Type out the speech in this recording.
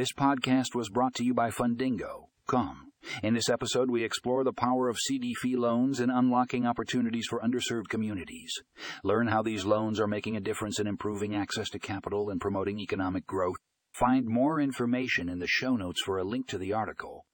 This podcast was brought to you by Fundingo. Come. In this episode, we explore the power of CDFI loans in unlocking opportunities for underserved communities. Learn how these loans are making a difference in improving access to capital and promoting economic growth. Find more information in the show notes for a link to the article